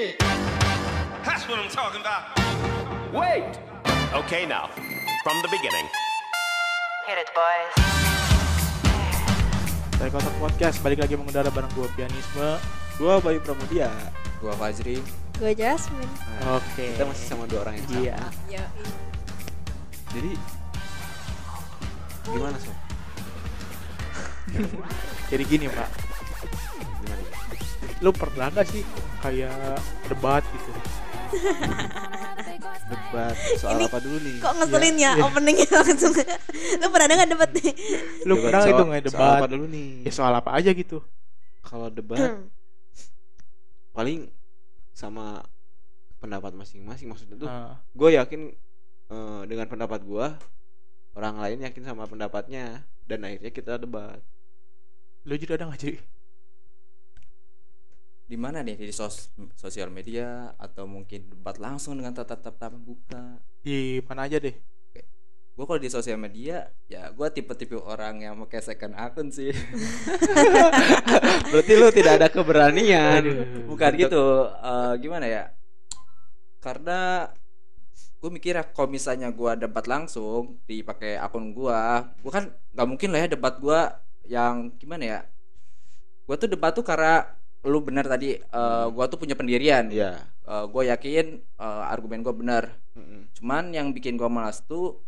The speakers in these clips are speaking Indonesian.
That's what I'm talking about. Wait. Okay, now, from the beginning. Hit it, boys. Saya Kotak Podcast balik lagi mengudara bareng gue Pianisme. Gua Bayu Pramudia. Gua Fajri. Gue Jasmine. Nah, Oke. Kita masih sama dua orang yang sama. Iya. Ya, Jadi gimana sob? Jadi gini Pak? Lu pernah gak sih kayak debat gitu? Debat soal Ini apa dulu nih? kok ngeselin ya Iya. openingnya langsung. Lu pernah nggak debat nih? Lu Debat pernah soal- itu nggak Soal debat? apa dulu nih? Ya soal apa aja gitu? Kalau debat Hmm. paling sama pendapat masing-masing maksudnya tuh. Nah, Gue yakin eh, dengan pendapat gua orang lain yakin sama pendapatnya dan akhirnya kita debat. lu juga ada nggak sih? Di mana nih di sos sosial media atau mungkin debat langsung dengan tatap tatap muka? Di mana aja deh? Gue kalau di sosial media ya gue tipe-tipe orang yang pakai second akun sih. Berarti lu tidak ada keberanian. Aduh. Bukan gitu. eh, gimana ya? Karena gue mikir ya kalau misalnya gue debat langsung dipakai akun gue, gue kan nggak mungkin lah ya debat gue yang gimana ya? Gue tuh debat tuh karena lu benar tadi, eh gue tuh punya pendirian. Iya. gue yakin eh, argumen gue benar. Mm-mm. Cuman yang bikin gue malas tuh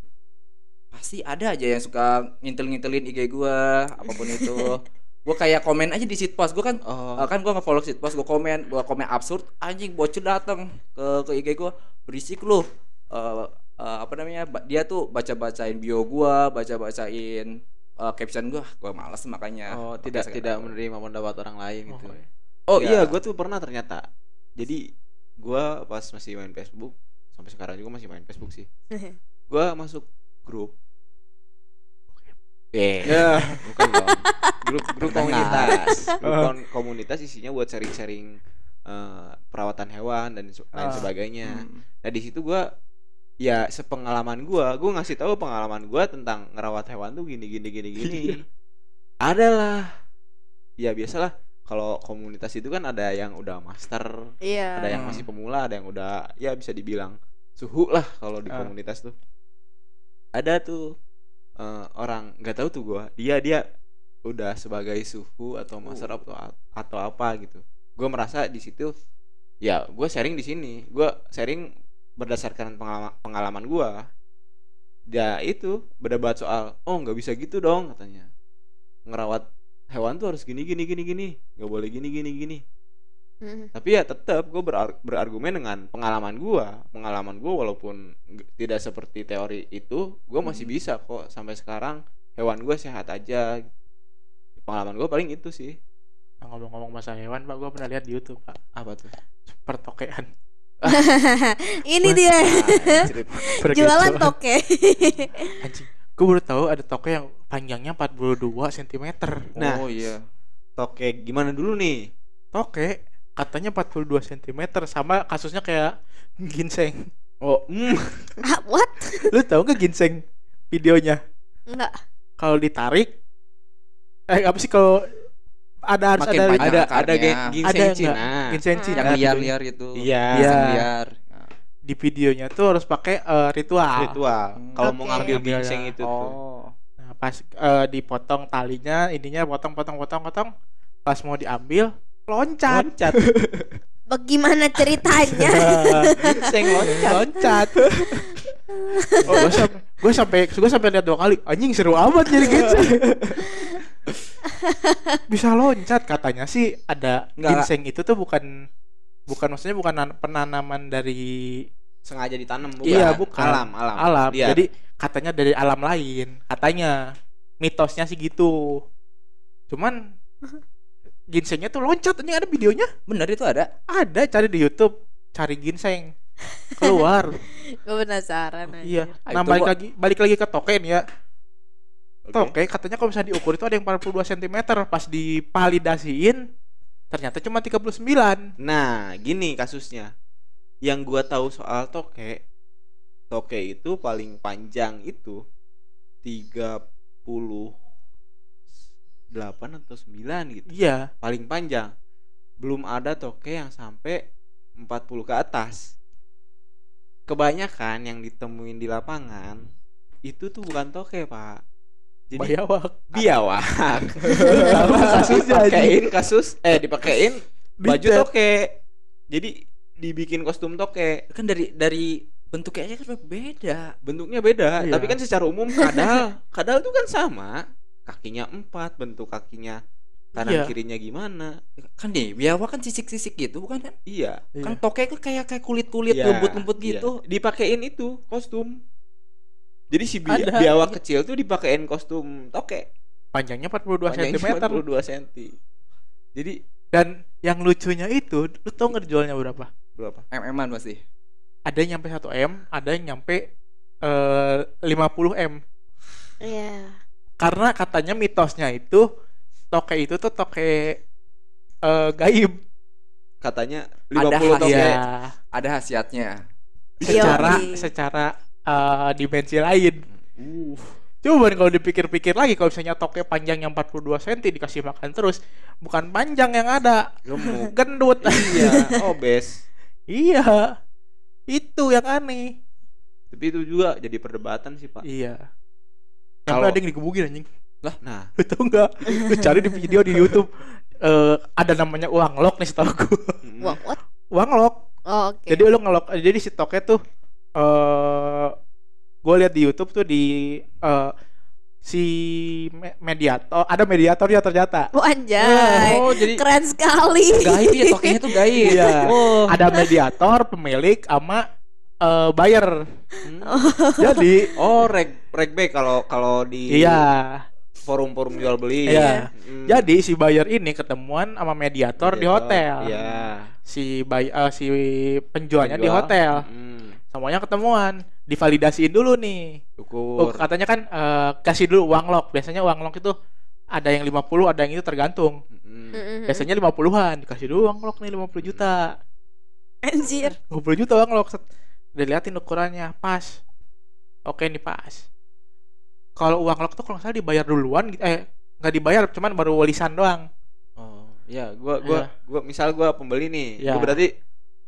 pasti ada aja yang suka ngintel-ngintelin IG gue apa pun itu. gue kayak komen aja di sit post gue kan Oh. Uh, kan gue nge-follow sit post gue komen gue komen absurd anjing bocil dateng ke ke IG gue berisik lu Uh, uh, apa namanya ba- dia tuh baca bacain bio gue baca bacain uh, caption gue gue males makanya Oh, tidak tidak menerima pendapat orang lain gitu. Oh, iya. Oh Ya. iya, gue tuh pernah ternyata. Jadi gue pas masih main Facebook sampai sekarang juga masih main Facebook sih. Gue masuk grup. Eh, bukan dong. Grup grup komunitas. Grup kon- komunitas isinya buat sharing-sharing eh, perawatan hewan dan se- lain Ah. sebagainya. Hmm. Nah di situ gue ya sepengalaman gue, gue ngasih tahu pengalaman gue tentang ngerawat hewan tuh gini gini gini gini. Adalah, ya biasalah kalau komunitas itu kan ada yang udah master, Iya. ada yang masih pemula, ada yang udah ya bisa dibilang suhu lah kalau di Ah. komunitas tuh. Ada tuh eh, orang nggak tahu tuh gue, dia dia udah sebagai suhu atau master Uh. atau atau apa gitu. Gue merasa di situ ya gue sharing di sini, gue sharing berdasarkan pengalaman pengalaman gue. Ya itu berdebat soal oh nggak bisa gitu dong katanya ngerawat hewan tuh harus gini gini gini gini nggak boleh gini gini gini Hmm. tapi ya tetap gue berargumen dengan pengalaman gue pengalaman gue walaupun tidak seperti teori itu gue masih Hmm. bisa kok sampai sekarang hewan gue sehat aja pengalaman gue paling itu sih ngomong-ngomong masalah hewan Pak, gue pernah lihat di YouTube Pak. apa tuh Pertokean. Ini dia jualan toke. Anjing. Gue baru tahu ada toke yang panjangnya 42 cm. Nah. oh iya toke gimana dulu nih Toke katanya 42 cm sama kasusnya kayak ginseng. oh mm, Ah, What? Lu tahu nggak ginseng videonya? Enggak. Kalau ditarik eh apa sih kalau ada harus Makin ada ada ada Ada ginseng nggak? Cina ginseng Hmm. Cina yang liar-liar itu Iya. Iya. Ginseng liar di videonya tuh harus pakai eh, ritual. ritual Hmm. kalau mau Oke. ngambil ginseng ya. itu tuh oh Nah, pas eh, dipotong talinya, ininya potong potong potong potong, pas mau diambil loncat. loncat Bagaimana ceritanya? ginseng loncat loncat. oh, gue sampai gue sampai gue sampai lihat dua kali. Anjing seru amat jadi ginseng. Bisa loncat katanya sih ada ginseng itu tuh bukan bukan maksudnya bukan nan- penanaman dari sengaja ditanam bukan Iya, bukan. alam alam alam. Liar. Jadi katanya dari alam lain. Katanya mitosnya sih gitu. Cuman ginsengnya tuh loncat ini ada videonya. bener itu ada Ada cari di YouTube, cari ginseng. Keluar. Gue penasaran aja. iya. Ah, Nah, itu balik lagi balik lagi ke token ya. Oke. Toke katanya kalau misalnya diukur itu ada yang 42 cm pas dipalidasiin ternyata cuma 39. Nah, gini kasusnya. Yang gua tahu soal toke, toke itu paling panjang itu 38 atau 9 gitu. Iya. Paling panjang. Belum ada toke yang sampai 40 ke atas. Kebanyakan yang ditemuin di lapangan itu tuh bukan toke pak. Jadi biawak. Sama kasusnya kasus eh dipakein baju toke. Jadi dibikin kostum toke kan dari dari bentuknya aja kan beda bentuknya beda Iya. tapi kan secara umum kadal kadal tuh kan sama kakinya empat bentuk kakinya kanan Iya. kirinya gimana kan nih biawak kan sisik-sisik gitu bukan kan iya kan toke kan kayak kayak kulit-kulit Iya, lembut-lembut iya. gitu dipakein itu kostum jadi si bi- Ada. biawak kecil tuh dipakein kostum toke Panjangnya 42 Panjangnya cm. 42 cm jadi Dan yang lucunya itu, lu tau nggak jualnya berapa? Berapa mm-an pasti Ada yang nyampe 1 M, ada yang nyampe eh 50 M. Iya. Karena katanya mitosnya itu toke itu tuh toke eh gaib. katanya Ada 50 toke Iya. ada khasiatnya Secara Yoi. secara eh, dimensi lain. Cuman kalau dipikir-pikir lagi kalau misalnya toke panjangnya 42 cm dikasih makan terus, bukan panjang yang ada, gemuk gendut. iya obes iya. Itu yang aneh. tapi itu juga jadi perdebatan sih pak Iya. Kalau- ada yang digebukin anjing. nah Lu tau nggak? Lu cari di video di YouTube eh ada namanya uang lock nih setahu gue. mm, Wah, what? Uang lock. Oh, oke. Jadi lu ngelok jadi si toknya tuh eh gue lihat di YouTube tuh di eh si me- mediator ada mediatornya ternyata. Wah, anjay. oh jadi Keren sekali. gaib ya tokenya tuh gaib Iya. oh Ada mediator, pemilik sama eh buyer. Hmm. Jadi oh reg reg kalau kalau di iya. forum-forum jual beli Iya. Hmm. Jadi si buyer ini ketemuan sama mediator, di hotel. iya Si buy, eh, si penjualnya di Penjual. hotel. Hmm. Semuanya ketemuan, divalidasiin dulu nih. Oh, Ukur. katanya kan eh, kasih dulu uang lock. Biasanya uang lock itu ada yang 50, ada yang itu tergantung. Hmm. Mm-mm. Biasanya 50-an, dikasih dulu uang lock nih 50 juta. Anjir. 50 juta uang lock. Set. Diliatin ukurannya, pas. Oke nih pas. Kalau uang lock tuh kalau nggak salah dibayar duluan gitu. Eh, nggak dibayar, cuman baru walisan doang. Oh, ya, gua gua Iya. gua misal gua pembeli nih. Iya. Gua berarti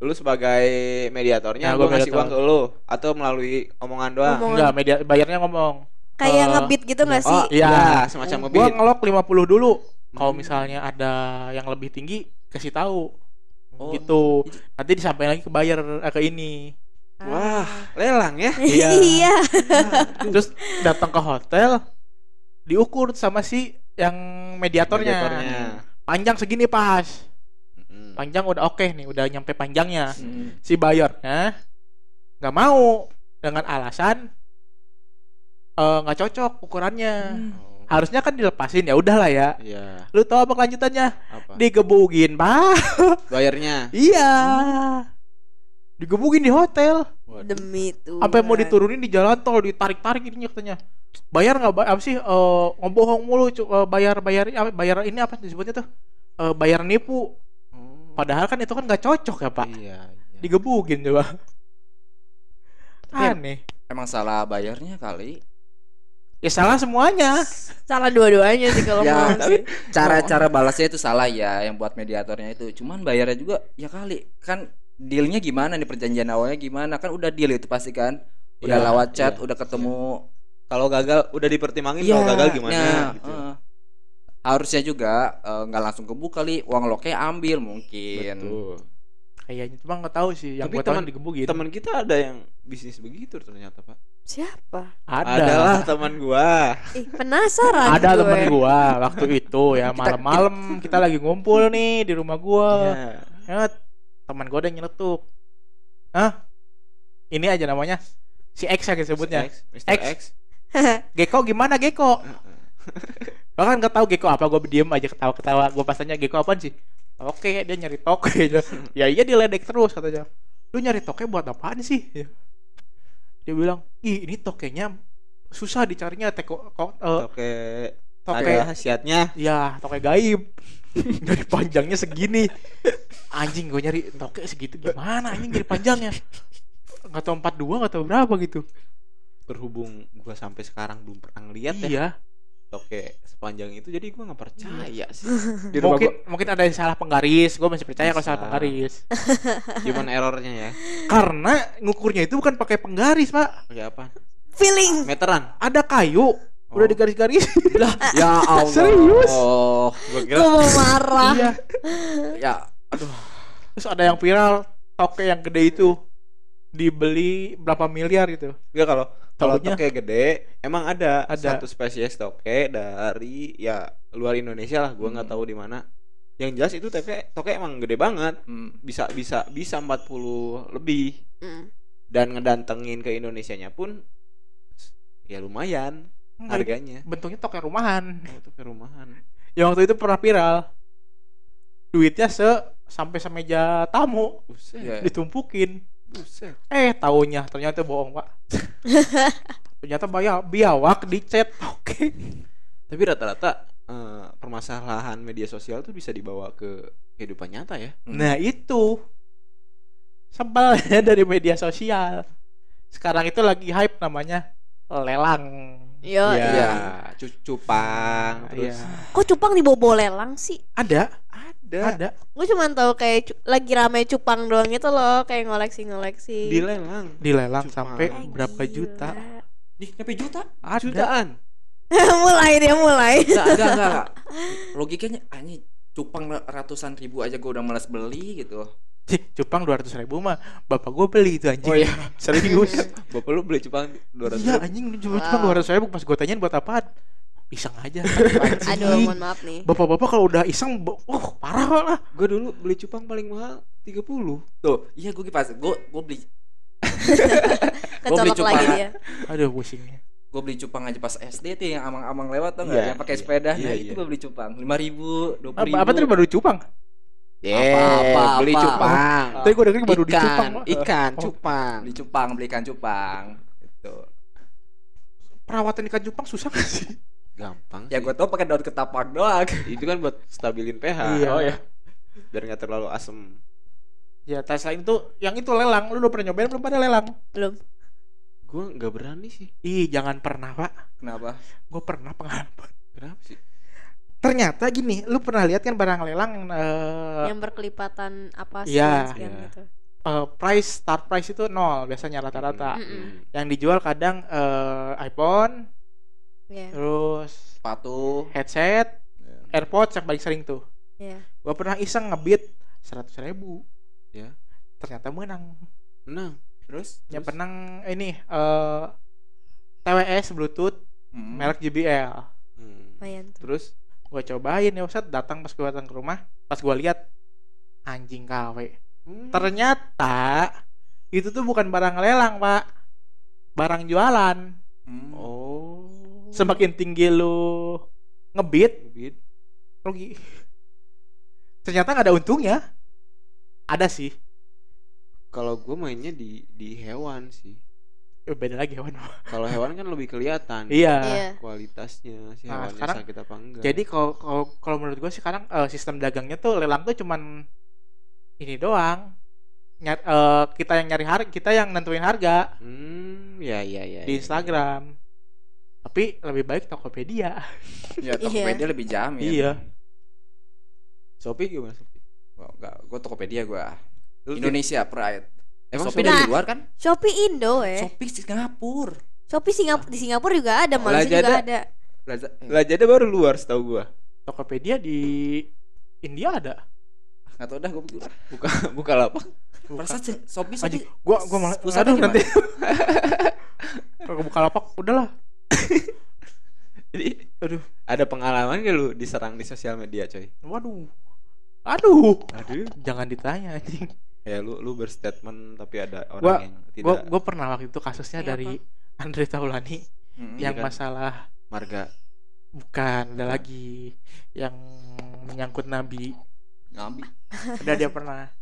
lu sebagai mediatornya Nah, gua gua ngasih mediator. uang ke lu atau melalui omongan doang. Ngomong. Enggak, media bayarnya ngomong. Kayak Eh, ngebit gitu gak sih? Oh, Iya. iya, semacam Gua ngebit. ngelok 50 dulu. Kalau Hmm. misalnya ada yang lebih tinggi, kasih tahu. Oh, gitu. Nanti disampaikan lagi ke buyer eh, ke ini. Wah, lelang ya. Iya. Iya. Terus datang ke hotel, diukur sama si yang mediatornya. Mediatornya. Panjang segini pas. Mm-mm. Panjang udah oke nih, udah nyampe panjangnya. Hmm. Si bayarnya nggak mau dengan alasan eh, nggak cocok ukurannya. Oh, Harusnya kan dilepasin ya udahlah ya. Iya. Lu tahu apa kelanjutannya? Apa? Digebugin, Pak. Bayarnya. iya. Digebugin di hotel. Demi Tuhan. Sampai mau diturunin di jalan tol, ditarik-tarik ini katanya. Bayar nggak apa sih eh, ngebohong mulu cu- eh, bayar bayar apa bayar ini apa disebutnya tuh? Eh, bayar nipu. Padahal kan itu kan nggak cocok ya, Pak. Iya, iya. Digebugin coba. Aneh. emang salah bayarnya kali Ya salah semuanya. Salah dua-duanya sih kalau Ya, mau sih. cara-cara balasnya itu salah ya yang buat mediatornya itu cuman bayarnya juga ya kali kan dealnya gimana nih perjanjian awalnya gimana kan udah deal itu pasti kan udah Iya, lewat chat iya, udah ketemu Kalau gagal udah dipertimbangin Iya, kalau gagal gimana nah, gitu. eh. Harusnya juga eh, nggak langsung kebuka kali uang loknya ambil mungkin Betul. Kayaknya cuma nggak tahu sih yang Tapi teman- digebugin. Teman kita ada yang bisnis begitu ternyata, Pak. Siapa? ada. Adalah teman gua. Ih, penasaran Ada gue. temen gua waktu itu ya malam-malam kita lagi ngumpul nih di rumah gua. Iya. Ya, teman gua ada yang nyeletuk. Hah? Ini aja namanya si X ya disebutnya. X, Mr. X. X. Geko gimana Geko? Bahkan nggak tahu Geko apa, gue diem aja ketawa-ketawa. Gue pas tanya Geko apaan sih? Oke, dia nyari toke aja. ya iya diledek terus katanya. Lu nyari toke buat apaan sih? Ya. Dia bilang, ih ini tokenya susah dicarinya teko ko, Oke. toke Ada khasiatnya. ya toke gaib dari panjangnya segini anjing gue nyari toke segitu gimana anjing dari panjangnya nggak tahu 42 nggak tahu berapa gitu Berhubung gua sampai sekarang belum pernah ngeliat ya. Iya toke sepanjang itu jadi gue nggak percaya sih. Di rumah mungkin gue mungkin ada yang salah penggaris gue masih percaya kalau salah penggaris. Cuman errornya ya? Karena ngukurnya itu bukan pakai penggaris pak. Kayak apa? Feeling. meteran. Ada kayu udah Oh. digaris-garis. Ya Allah. Serius? oh gue kira mau marah. iya. Ya terus ada yang viral toke yang gede itu dibeli berapa miliar gitu. Enggak kalau kalau toke gede emang ada, Ada. satu spesies toke dari ya luar Indonesia lah gua nggak Hmm. tahu di mana. Yang jelas itu toke toke emang gede banget. Hmm, bisa bisa bisa 40 lebih. Mm. dan ngedantengin ke Indonesianya pun ya lumayan Enggak, harganya. bentuknya toke rumahan. Oh, toke rumahan. Yang waktu itu pernah viral. Duitnya se sampai semeja tamu. Buset. Ditumpukin buset. Eh taunya. Ternyata bohong pak. Ternyata bayar biawak di chat. Oke. Tapi rata-rata eh, permasalahan media sosial tuh bisa dibawa ke kehidupan nyata ya. Hmm. nah itu. Sebelnya dari media sosial. Sekarang itu lagi hype namanya lelang. Iya. ya cu- cupang terus Iya. Kok cupang dibawa lelang sih? ada ada ada. Gue cuma tahu kayak cu- lagi rame cupang doang itu loh, kayak ngoleksi-ngoleksi. dilelang dilelang Cupang. sampai Eh, berapa gila. juta. Di nyampe juta? Ada. Jutaan. Mulai dia mulai. enggak enggak enggak logikanya anjing cupang ratusan ribu aja gue udah malas beli gitu. Cih, cupang dua ratus ribu mah bapak gue beli itu anjing. Oh, iya. serius. Bapak lu beli cupang dua ratus iya anjing cuma Wow. dua ratus ribu. Pas gue tanyain buat apaan iseng aja. Aduh, mohon maaf nih. bapak-bapak kalau udah iseng oh parah lah. Gue dulu beli cupang paling mahal 30 tuh iya gue pas gue gue beli Kecolok cupang. lagi dia. aduh pusingnya. Gue beli cupang aja pas SD tuh yang amang-amang lewat tuh nggak? Iya, yang pakai iya, sepeda. Iya, nah iya. itu gue beli cupang. lima ribu dua apa, ribu. Apa tadi baru cupang? Yeah, Apa, beli apa. cupang tadi gue dengerin baru di ikan cupang ikan Oh, cupang. Beli cupang beli ikan cupang. Gitu. Perawatan ikan cupang susah gak sih gampang ya gue tau pakai daun ketapak doang. Itu kan buat stabilin pH. Iya. oh ya biar nggak terlalu asem. Ya tas lain tuh yang itu lelang. Lu udah pernah nyobain belum pada lelang? Belum. gue nggak berani sih. Ih jangan pernah pak. Kenapa? Gue pernah pengalaman. Kenapa sih? Ternyata gini lu pernah lihat kan barang lelang eh, Yang berkelipatan apa Iya, sih yang sekian iya. gitu. eh, price start price itu nol biasanya rata-rata. Mm-mm. yang dijual kadang eh, iPhone Iya. terus sepatu. headset AirPods yang paling sering tuh. Iya. gua pernah iseng ngebit seratus ribu. Ya. ternyata menang. Menang. Terus? Yang menang ini eh TWS Bluetooth Hmm. merek JBL Hmm. Terus? Gua cobain ya Ustad datang pas gua datang ke rumah pas gua lihat anjing KW Hmm. ternyata itu tuh bukan barang lelang pak. Barang jualan. Hmm. oh semakin tinggi lu ngebit Bit. rugi. Ternyata nggak ada untungnya. Ada sih. Kalau gue mainnya di di hewan sih. Eh, beda lagi hewan. Kalau hewan kan lebih kelihatan iya. Iya. kualitasnya si Nah, hewannya sekarang- sakit apa enggak. jadi kalau kalau kalau menurut gue sekarang eh, sistem dagangnya tuh lelang tuh cuman ini doang. Nyar, eh, kita yang nyari harga kita yang nentuin harga. Hmm ya ya ya di ya. Instagram tapi lebih baik Tokopedia. Ya Tokopedia lebih jamin. Iya. Shopee gimana Shopee? Gua enggak gue Tokopedia gue Indonesia Pride. Emang Shopee Shopee- dari Nah. luar kan? Shopee Indo eh. Shopee Singapura. Shopee Singapura di Singapura juga ada, Malaysia Lazada. juga ada. Laza eh, Lazada baru luar setahu gua. Tokopedia di India ada? Nggak tau dah gue buka. Buka buka lapak. Perasaan sih, Shopee Shopee. gua gua malah Pusatnya nanti. Kalau buka lapak udahlah jadi aduh ada pengalaman gak lu diserang di sosial media coy? Waduh. Aduh. Aduh. Jangan ditanya anjing. Ya lu lu berstatement tapi ada orang Gua- yang tidak gua gua pernah waktu itu kasusnya Iya, dari Andre Taulani. Iya yang kan? masalah marga. Bukan ada lagi yang menyangkut nabi. Ngambil ada dia pernah.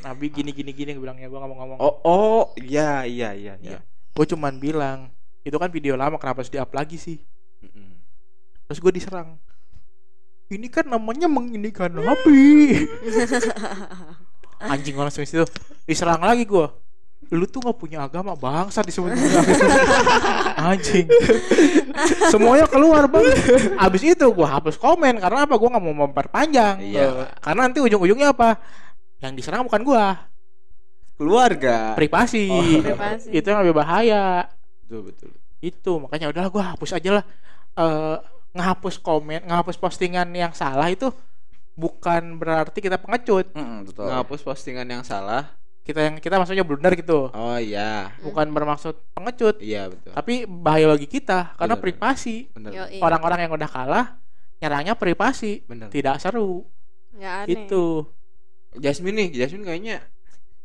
Nabi gini gini gini bilangnya gua ngomong-ngomong. Oh oh iya iya iya iya. Iya. gue cuman bilang itu kan video lama kenapa harus di up lagi sih. Terus gue diserang. Ini kan namanya menginikan nabi anjing gua langsung situ diserang lagi gue lu tuh nggak punya agama bangsa disebut anjing. Semuanya keluar bang. Abis itu gua hapus komen karena apa? Gua nggak mau memperpanjang. Iya. Karena nanti ujung-ujungnya apa? Yang diserang bukan gua. Keluarga. Privasi. Oh. Privasi. itu yang lebih bahaya. Betul betul. Itu makanya udahlah gua hapus aja lah. Eh, ngehapus komen ngehapus postingan yang salah itu bukan berarti kita pengecut. Mm-mm, betul. ngapus postingan yang salah. Kita yang kita maksudnya blunder gitu. Oh iya. Bukan bermaksud pengecut. Iya betul. Tapi bahaya bagi kita karena Bener. privasi orang-orang yang udah kalah nyerangnya privasi. Bener. Tidak seru. Nggak aneh. itu Jasmine nih Jasmine kayaknya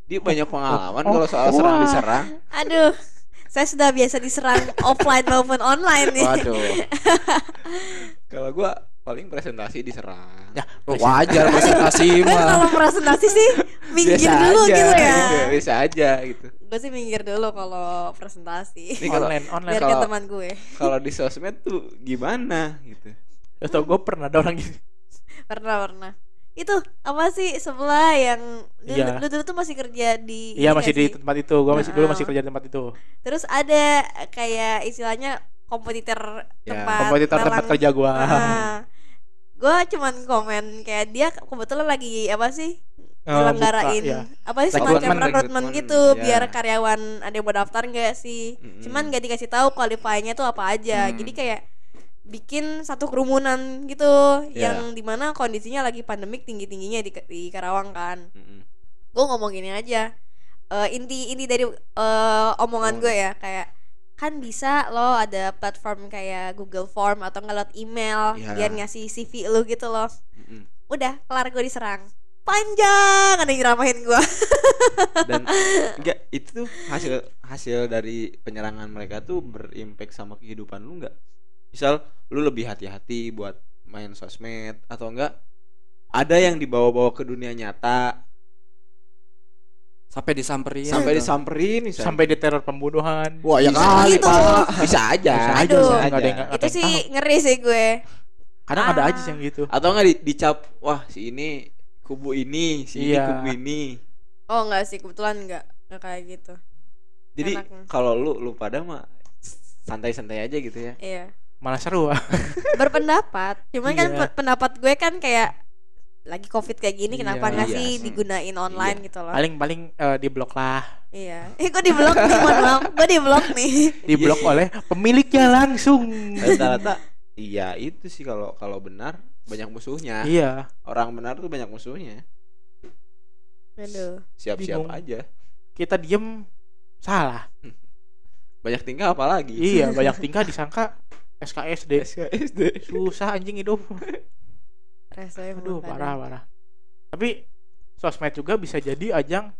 dia banyak pengalaman oh, kalau soal serang diserang. Aduh, saya sudah biasa diserang offline maupun online nih. waduh kalau gua paling presentasi diserang ya Wajar presentasi mah. kalau presentasi sih minggir Biasa dulu aja, gitu ya. bisa aja gitu Gue sih minggir dulu kalau presentasi. Ini kalau online online Biar kalau- ke teman gue. kalau di sosmed tuh gimana gitu atau gue pernah ada orang gitu Pernah pernah. Itu apa sih sebelah yang dulu, Iya. lu dulu tuh masih kerja di iya masih di sih? tempat itu gue masih dulu Nah. masih kerja di tempat itu Terus ada kayak istilahnya kompetitor Ya, tempat kompetitor tempat kerja gue gue cuman komen kayak dia kebetulan lagi apa sih Oh, nyelenggarain buka, ya. apa sih semacam rekrutmen rekrutmen, gitu ya. biar karyawan ada yang mau daftar nggak sih Mm-mm. cuman nggak dikasih tahu qualify-nya tuh apa aja Hmm. jadi kayak bikin satu kerumunan gitu Ya. yang di mana kondisinya lagi pandemik tinggi tingginya di, di Karawang kan Mm-mm. gue ngomong gini aja Eh, inti inti dari eh, omongan gue ya kayak kan bisa lo ada platform kayak Google Form atau nggak lewat email Ya. biar ngasih CV lu gitu loh Mm-mm. udah kelar gue diserang panjang ada yang nyeramahin gue dan enggak itu tuh hasil hasil dari penyerangan mereka tuh berimpact sama kehidupan lu enggak misal lu lebih hati-hati buat main sosmed atau enggak ada yang dibawa-bawa ke dunia nyata Sampai disamperin. sampai gitu. disamperin misalnya. sampai di teror pembunuhan wah ya Bisa kali gitu. pak bisa aja Bisa aja, Aduh. nggak ada yang- nggak ada itu sih tahu. ngeri sih gue kadang ada Ah. aja sih yang gitu atau enggak di, dicap wah si ini kubu ini si ini Iya. kubu ini oh enggak sih kebetulan enggak enggak kayak gitu jadi kalau lu lu pada mah santai-santai aja gitu ya iya malah seru ah. Berpendapat. Cuman kan Iya. pe- pendapat gue kan kayak lagi covid kayak gini kenapa Iya. nggak Iya sih sih. digunain online? Gitu loh. Paling paling eh, di blok lah. Iya. Eh gue di blok nih? Mohon maaf. Gue di blok nih. Di blok oleh pemiliknya langsung. Rata-rata. Iya itu sih kalau kalau benar banyak musuhnya. Iya. Orang benar tuh banyak musuhnya. Aduh. Siap-siap aja. Kita diem salah. Banyak tingkah apalagi? Iya banyak tingkah disangka SKSD SKSD susah anjing hidup. Rasanya aduh parah ada. parah. Tapi sosmed juga bisa jadi ajang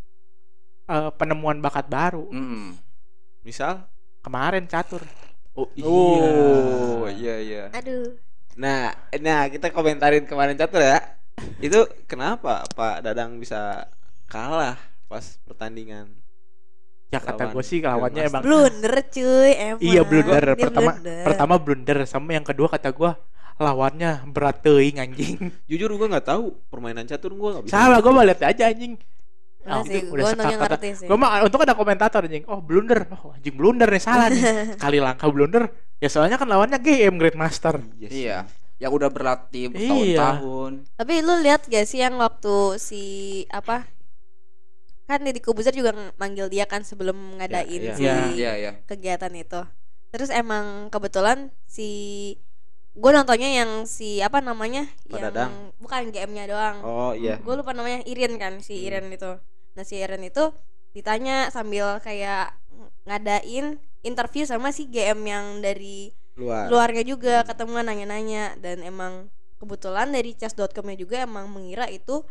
eh, penemuan bakat baru. Mm-mm. misal? Kemarin catur. Oh Oh, iya iya. aduh. Nah nah kita komentarin kemarin catur ya. Itu kenapa Pak Dadang bisa kalah pas pertandingan ya kata gue sih lawannya emang blunder cuy emang iya blunder Dia pertama blunder. pertama blunder sama yang kedua kata gue lawannya berat teuing anjing jujur gua nggak tahu permainan catur gua nggak bisa sama gue mau lihat aja anjing Nah, Ah, sih, itu gue udah nanya sekat- ngerti sih. Gue mah untung ada komentator anjing. Oh, blunder. Oh, anjing blunder nih salah nih. Sekali langkah blunder. Ya soalnya kan lawannya GM Grandmaster. Yes. Iya. Yang udah berlatih Iya. bertahun-tahun. Tapi lu lihat gak sih yang waktu si apa? Kan Deddy Kobuzer juga ng- manggil dia kan sebelum ngadain iya. si Iya. Iya, iya. kegiatan itu. Terus emang kebetulan si gue nontonnya yang si apa namanya? Pak yang Dadang. bukan GM-nya doang. oh iya Gue lupa namanya Irin kan, si Hmm. Irin itu. Nah, si Irin itu ditanya sambil kayak ngadain interview sama si GM yang dari luar luarnya juga ketemu nanya-nanya dan emang kebetulan dari chess.com-nya juga emang mengira itu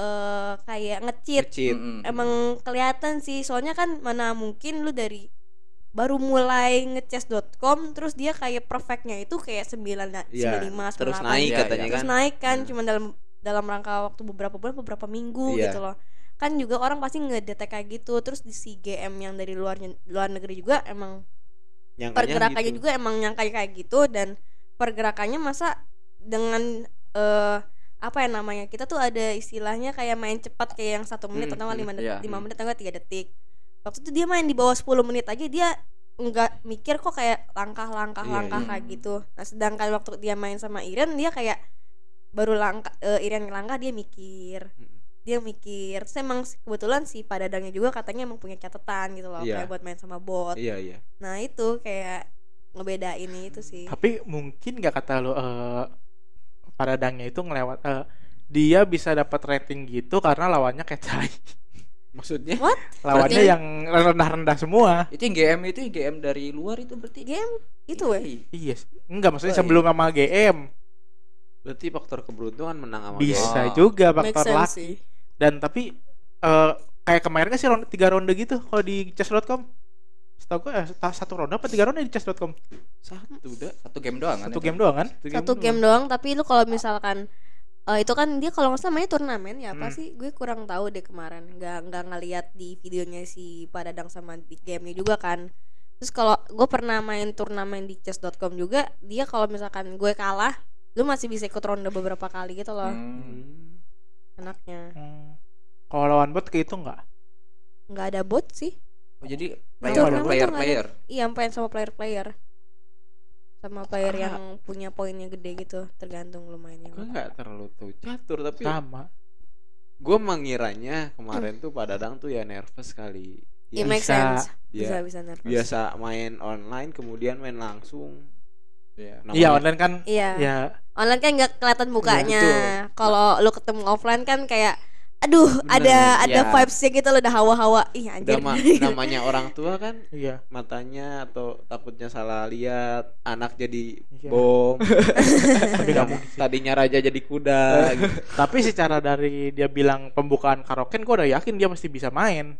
eh kayak nge-cheat. Cheat. Mm-mm. Emang kelihatan sih, soalnya kan mana mungkin lu dari baru mulai ngechess.com terus dia kayak perfectnya itu kayak 9 Iya, 95 terus 98. naik Iya, katanya terus kan naik kan Hmm. cuma dalam dalam rangka waktu beberapa bulan beberapa minggu Iya. gitu loh kan juga orang pasti ngedetek kayak gitu terus di si GM yang dari luarnya luar negeri juga emang Nyangkanya pergerakannya gitu. juga emang nyangka kayak gitu dan pergerakannya masa dengan eh apa ya namanya kita tuh ada istilahnya kayak main cepat kayak yang satu menit Hmm, atau nggak hmm, lima iya, detik lima hmm. menit atau nggak tiga detik. Waktu itu dia main di bawah 10 menit aja dia nggak mikir kok kayak langkah-langkah Iya, langkah iya. kayak gitu. Nah sedangkan waktu dia main sama Iren dia kayak baru langkah eh, Iren langkah dia mikir. Dia mikir. Terus emang kebetulan si padadangnya juga katanya emang punya catatan gitu loh Iya. kayak buat main sama bot. Iya iya. Nah itu kayak ngebedain itu sih. Tapi mungkin gak kata lo eh Paradangnya itu ngelewat eh, dia bisa dapat rating gitu karena lawannya kayak tai. maksudnya Lawannya Berarti- yang rendah-rendah semua. Itu yang GM itu yang GM dari luar itu berarti. game itu weh Iya, sih. enggak maksudnya Oh, iya. sebelum sama GM berarti faktor keberuntungan menang sama bisa juga faktor sih Dan tapi eh kayak kemarin kan sih ronde, tiga ronde gitu kalau di chess.com. Setahu gue eh, satu ronde apa tiga ronde di chess.com? satu udah Satu game doang kan. Satu itu? game doang kan? satu game doang tapi lu kalau misalkan eh, itu kan dia kalau nggak salah namanya turnamen ya apa Hmm. sih gue kurang tahu deh kemarin nggak nggak ngeliat di videonya si Padadang sama di gamenya juga kan terus kalau gue pernah main turnamen di chess.com juga dia kalau misalkan gue kalah lu masih bisa ikut ronde beberapa kali gitu loh Hmm. enaknya Hmm. Kalau lawan bot kayak itu enggak? nggak ada bot sih Oh, jadi player tuh player nggak ada. player. iya main sama player player sama player Ah. yang punya poinnya gede gitu tergantung lu mainnya gue nggak terlalu tahu catur tapi Sama. gue mengiranya kemarin tuh Pak Dadang tuh ya nervous kali It ya, make bisa. sense Dia bisa bisa nervous biasa main online kemudian main langsung Iya. Iya, Namanya- online kan iya ya online kan nggak kelihatan mukanya kalau lu ketemu offline kan kayak aduh Bener, ada ada ya. vibesnya gitu lo udah hawa-hawa ih anjir ma- namanya orang tua kan iya. matanya atau takutnya salah lihat anak jadi Iya. bom tadinya raja jadi kuda gitu. Tapi secara dari dia bilang pembukaan karaoke gue udah yakin dia pasti bisa main.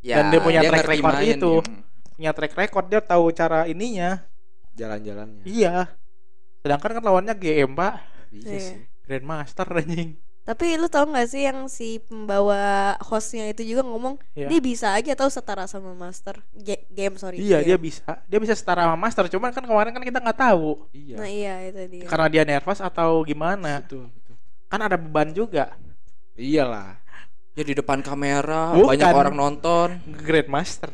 Ya, Dan dia punya track ngerti record main, itu. ya. Punya track record dia tahu cara ininya. jalan-jalannya Iya. Sedangkan kan lawannya GM, Pak. bisa Iya. sih Grandmaster anjing. Tapi lu tau gak sih yang si pembawa hostnya itu juga ngomong Iya. dia bisa aja tahu setara sama master Ga- game sorry Iya, dia game. bisa. Dia bisa setara sama Master, cuman kan kemarin kan kita nggak tahu iya nah iya itu dia karena dia nervous atau gimana. betul betul Kan ada beban juga. iyalah Ya di depan kamera Bukan. banyak orang nonton. Grandmaster.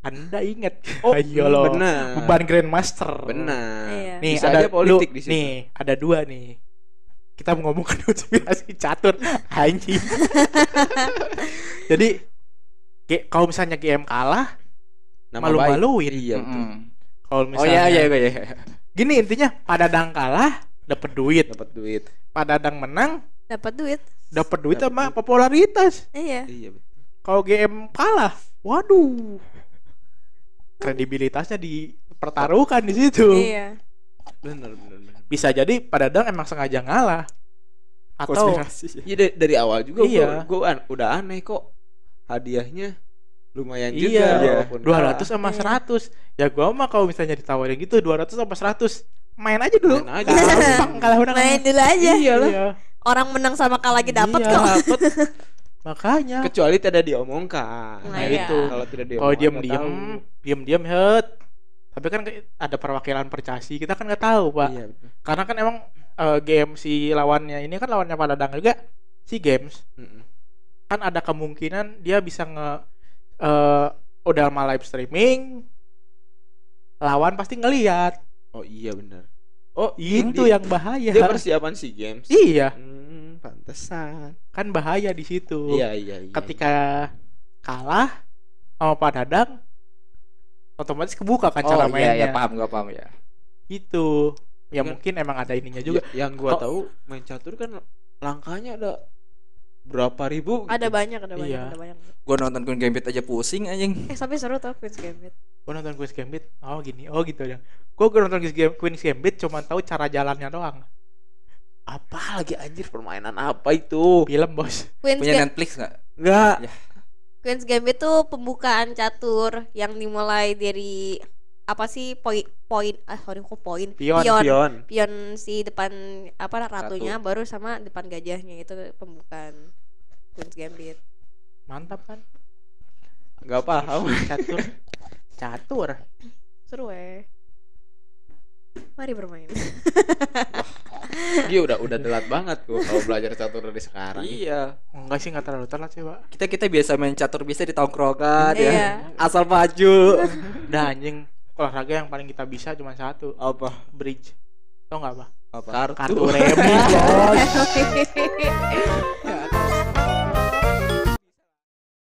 Anda ingat? oh Ayo loh. benar Beban Grandmaster. benar Iya. Nih Bisa ada aja politik lu- di situ. Nih, ada dua nih. Kita mau ngomongin konspirasi catur anjing. Jadi ge- kalau misalnya GM kalah, Nama malu-maluin. iya betul. Mm-mm. Kalau Oh misalnya iya iya iya. Gini intinya pada dang kalah dapat duit, dapat duit pada dang menang dapat duit dapat duit Dapet sama duit. popularitas. iya iya betul Kalau GM kalah, waduh. Kredibilitasnya dipertaruhkan di situ. iya benar benar benar Bisa jadi pada dang emang sengaja ngalah. Atau Iya dari, dari awal juga Iya. gue udah aneh kok hadiahnya lumayan juga Iya, walaupun 200 sama Iya. 100. Ya gua mah kalau misalnya ditawarin gitu 200 sama 100, main aja dulu. Main aja. Gampang kalah menang. main dulu aja Iya lah. orang menang sama kalah lagi dapat Iya, kok dapet. Makanya kecuali tidak diomongkan Nah, Nah, iya. itu. kalau tidak diomongkan diam-diam, nggak tahu. diam-diam het. Tapi kan ada perwakilan percasi, kita kan nggak tahu, Pak. iya betul. Karena kan emang eh, game si lawannya ini kan lawannya Padadang juga si games. Mm-mm. Kan ada kemungkinan dia bisa nge eh, udah sama live streaming lawan pasti ngeliat. Oh iya benar oh itu dia- yang bahaya. dia persiapan si games. Iya. Hmm, pantesan. Kan bahaya di situ. Iya iya iya ketika kalah sama Pak Dadang otomatis kebuka kan cara Oh iya mainnya. iya paham gak paham ya. gitu. Ya Kan- mungkin emang ada ininya juga. Ya, yang gua Kok- tahu main catur kan langkahnya ada berapa ribu ada gitu. banyak ada banyak Iya. ada banyak. Gua nonton Queen Gambit aja pusing anjing. eh tapi seru tau Queen's Gambit. Gue nonton Queen's Gambit. Oh gini. Oh gitu ya gue gue nonton Queen's Gambit cuma tahu cara jalannya doang. Apa lagi anjir? Permainan apa itu? Film bos. Queen's, Punya Ga- Netflix nggak? enggak Queen's Gambit tuh pembukaan catur yang dimulai dari apa sih poin poin ah sorry kok poin? Pion, pion. pion. Pion si depan apa ratunya baru sama depan gajahnya itu pembukaan Queen's Gambit. Mantap kan? Nggak paham. Catur. Catur? Seru eh. Mari bermain Dia udah udah telat banget tuh kalau belajar catur dari sekarang. iya Enggak sih enggak terlalu telat sih, Pak. kita kita biasa main catur biasa di tongkrongan ya Iya. asal maju Dah anjing olahraga yang paling kita bisa cuma satu, apa bridge. Tau nggak, Pak? apa Kartu. Kartu remi, bos. Ya